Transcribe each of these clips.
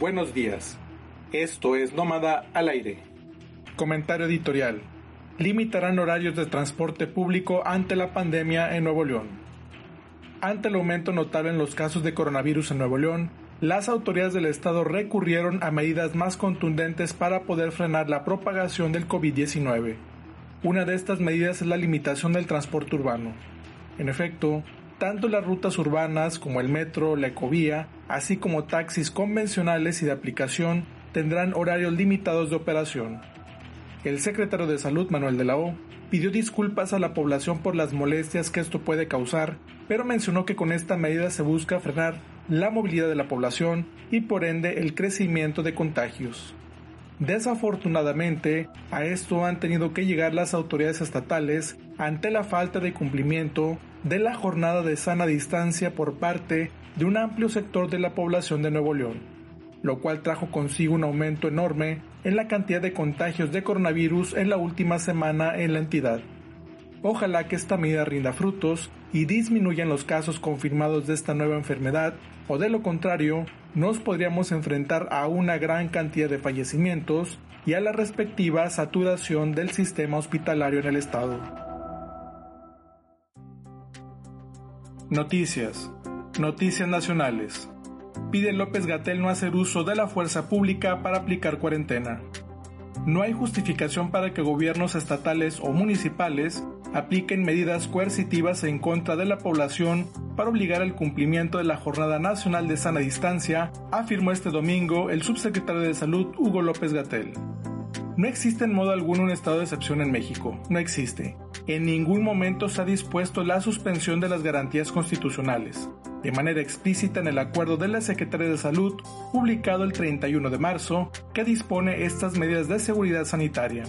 Buenos días. Esto es Nómada al aire. Comentario editorial. Limitarán horarios de transporte público ante la pandemia en Nuevo León. Ante el aumento notable en los casos de coronavirus en Nuevo León, las autoridades del estado recurrieron a medidas más contundentes para poder frenar la propagación del COVID-19. Una de estas medidas es la limitación del transporte urbano. En efecto, tanto las rutas urbanas como el metro, la ecovía, así como taxis convencionales y de aplicación, tendrán horarios limitados de operación. El secretario de Salud, Manuel de la O, pidió disculpas a la población por las molestias que esto puede causar, pero mencionó que con esta medida se busca frenar la movilidad de la población y por ende el crecimiento de contagios. Desafortunadamente, a esto han tenido que llegar las autoridades estatales ante la falta de cumplimiento de la jornada de sana distancia por parte de un amplio sector de la población de Nuevo León, lo cual trajo consigo un aumento enorme en la cantidad de contagios de coronavirus en la última semana en la entidad. Ojalá que esta medida rinda frutos y disminuyan los casos confirmados de esta nueva enfermedad, o de lo contrario, nos podríamos enfrentar a una gran cantidad de fallecimientos y a la respectiva saturación del sistema hospitalario en el estado. Noticias. Noticias nacionales. Pide López Gatel no hacer uso de la fuerza pública para aplicar cuarentena. No hay justificación para que gobiernos estatales o municipales apliquen medidas coercitivas en contra de la población para obligar al cumplimiento de la Jornada Nacional de Sana Distancia, afirmó este domingo el subsecretario de Salud Hugo López Gatel. No existe en modo alguno un estado de excepción en México, no existe. En ningún momento se ha dispuesto la suspensión de las garantías constitucionales, de manera explícita en el acuerdo de la Secretaría de Salud publicado el 31 de marzo que dispone estas medidas de seguridad sanitaria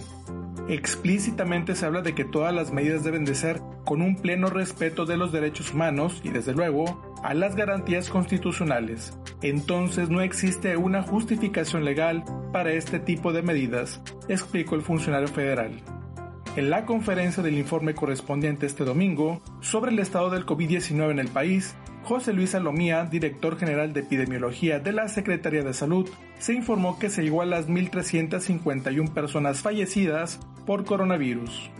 explícitamente se habla de que todas las medidas deben de ser con un pleno respeto de los derechos humanos y desde luego a las garantías constitucionales. Entonces no existe una justificación legal para este tipo de medidas, explicó el funcionario federal. En la conferencia del informe correspondiente este domingo sobre el estado del COVID-19 en el país, José Luis Salomía, director general de epidemiología de la Secretaría de Salud, se informó que se llegó a las 1.351 personas fallecidas por coronavirus.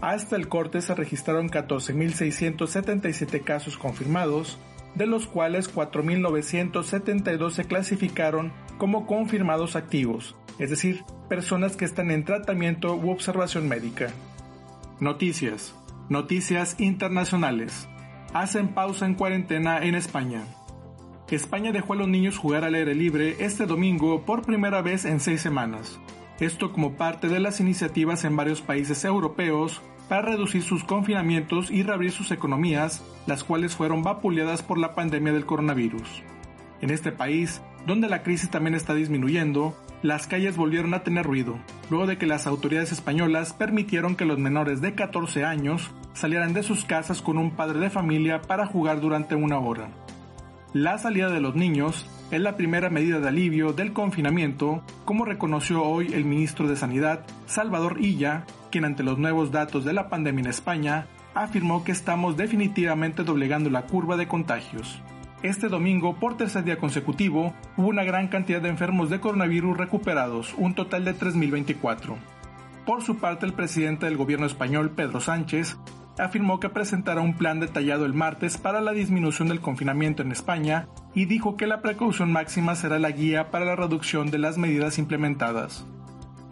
Hasta el corte se registraron 14.677 casos confirmados, de los cuales 4.972 se clasificaron como confirmados activos, es decir, personas que están en tratamiento u observación médica. Noticias. Noticias internacionales. Hacen pausa en cuarentena en España. España dejó a los niños jugar al aire libre este domingo por primera vez en seis semanas. Esto como parte de las iniciativas en varios países europeos para reducir sus confinamientos y reabrir sus economías, las cuales fueron vapuleadas por la pandemia del coronavirus. En este país, donde la crisis también está disminuyendo, las calles volvieron a tener ruido, luego de que las autoridades españolas permitieron que los menores de 14 años salieran de sus casas con un padre de familia para jugar durante una hora. La salida de los niños es la primera medida de alivio del confinamiento, como reconoció hoy el ministro de Sanidad, Salvador Illa, quien ante los nuevos datos de la pandemia en España, afirmó que estamos definitivamente doblegando la curva de contagios. Este domingo, por tercer día consecutivo, hubo una gran cantidad de enfermos de coronavirus recuperados, un total de 3.024. Por su parte, el presidente del gobierno español, Pedro Sánchez, afirmó que presentará un plan detallado el martes para la disminución del confinamiento en España y dijo que la precaución máxima será la guía para la reducción de las medidas implementadas.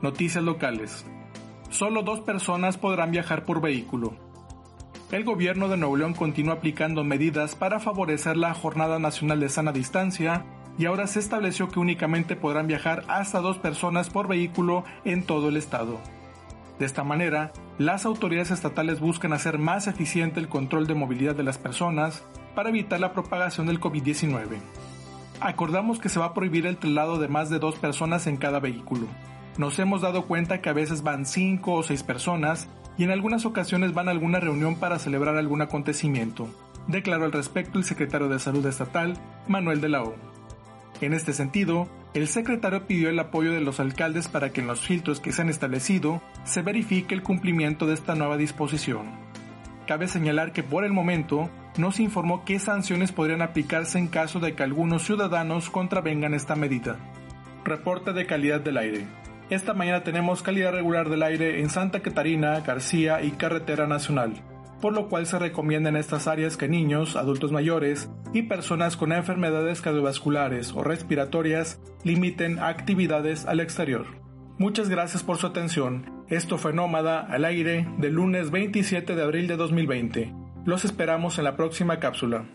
Noticias locales. Solo dos personas podrán viajar por vehículo. El gobierno de Nuevo León continúa aplicando medidas para favorecer la Jornada Nacional de Sana Distancia y ahora se estableció que únicamente podrán viajar hasta dos personas por vehículo en todo el estado. De esta manera, las autoridades estatales buscan hacer más eficiente el control de movilidad de las personas para evitar la propagación del COVID-19. Acordamos que se va a prohibir el traslado de más de dos personas en cada vehículo. Nos hemos dado cuenta que a veces van cinco o seis personas y en algunas ocasiones van a alguna reunión para celebrar algún acontecimiento, declaró al respecto el secretario de Salud Estatal, Manuel de la O. En este sentido, el secretario pidió el apoyo de los alcaldes para que en los filtros que se han establecido se verifique el cumplimiento de esta nueva disposición. Cabe señalar que por el momento no se informó qué sanciones podrían aplicarse en caso de que algunos ciudadanos contravengan esta medida. Reporte de calidad del aire. Esta mañana tenemos calidad regular del aire en Santa Catarina, García y Carretera Nacional, por lo cual se recomienda en estas áreas que niños, adultos mayores y personas con enfermedades cardiovasculares o respiratorias limiten actividades al exterior. Muchas gracias por su atención. Esto fue Nómada al aire del lunes 27 de abril de 2020. Los esperamos en la próxima cápsula.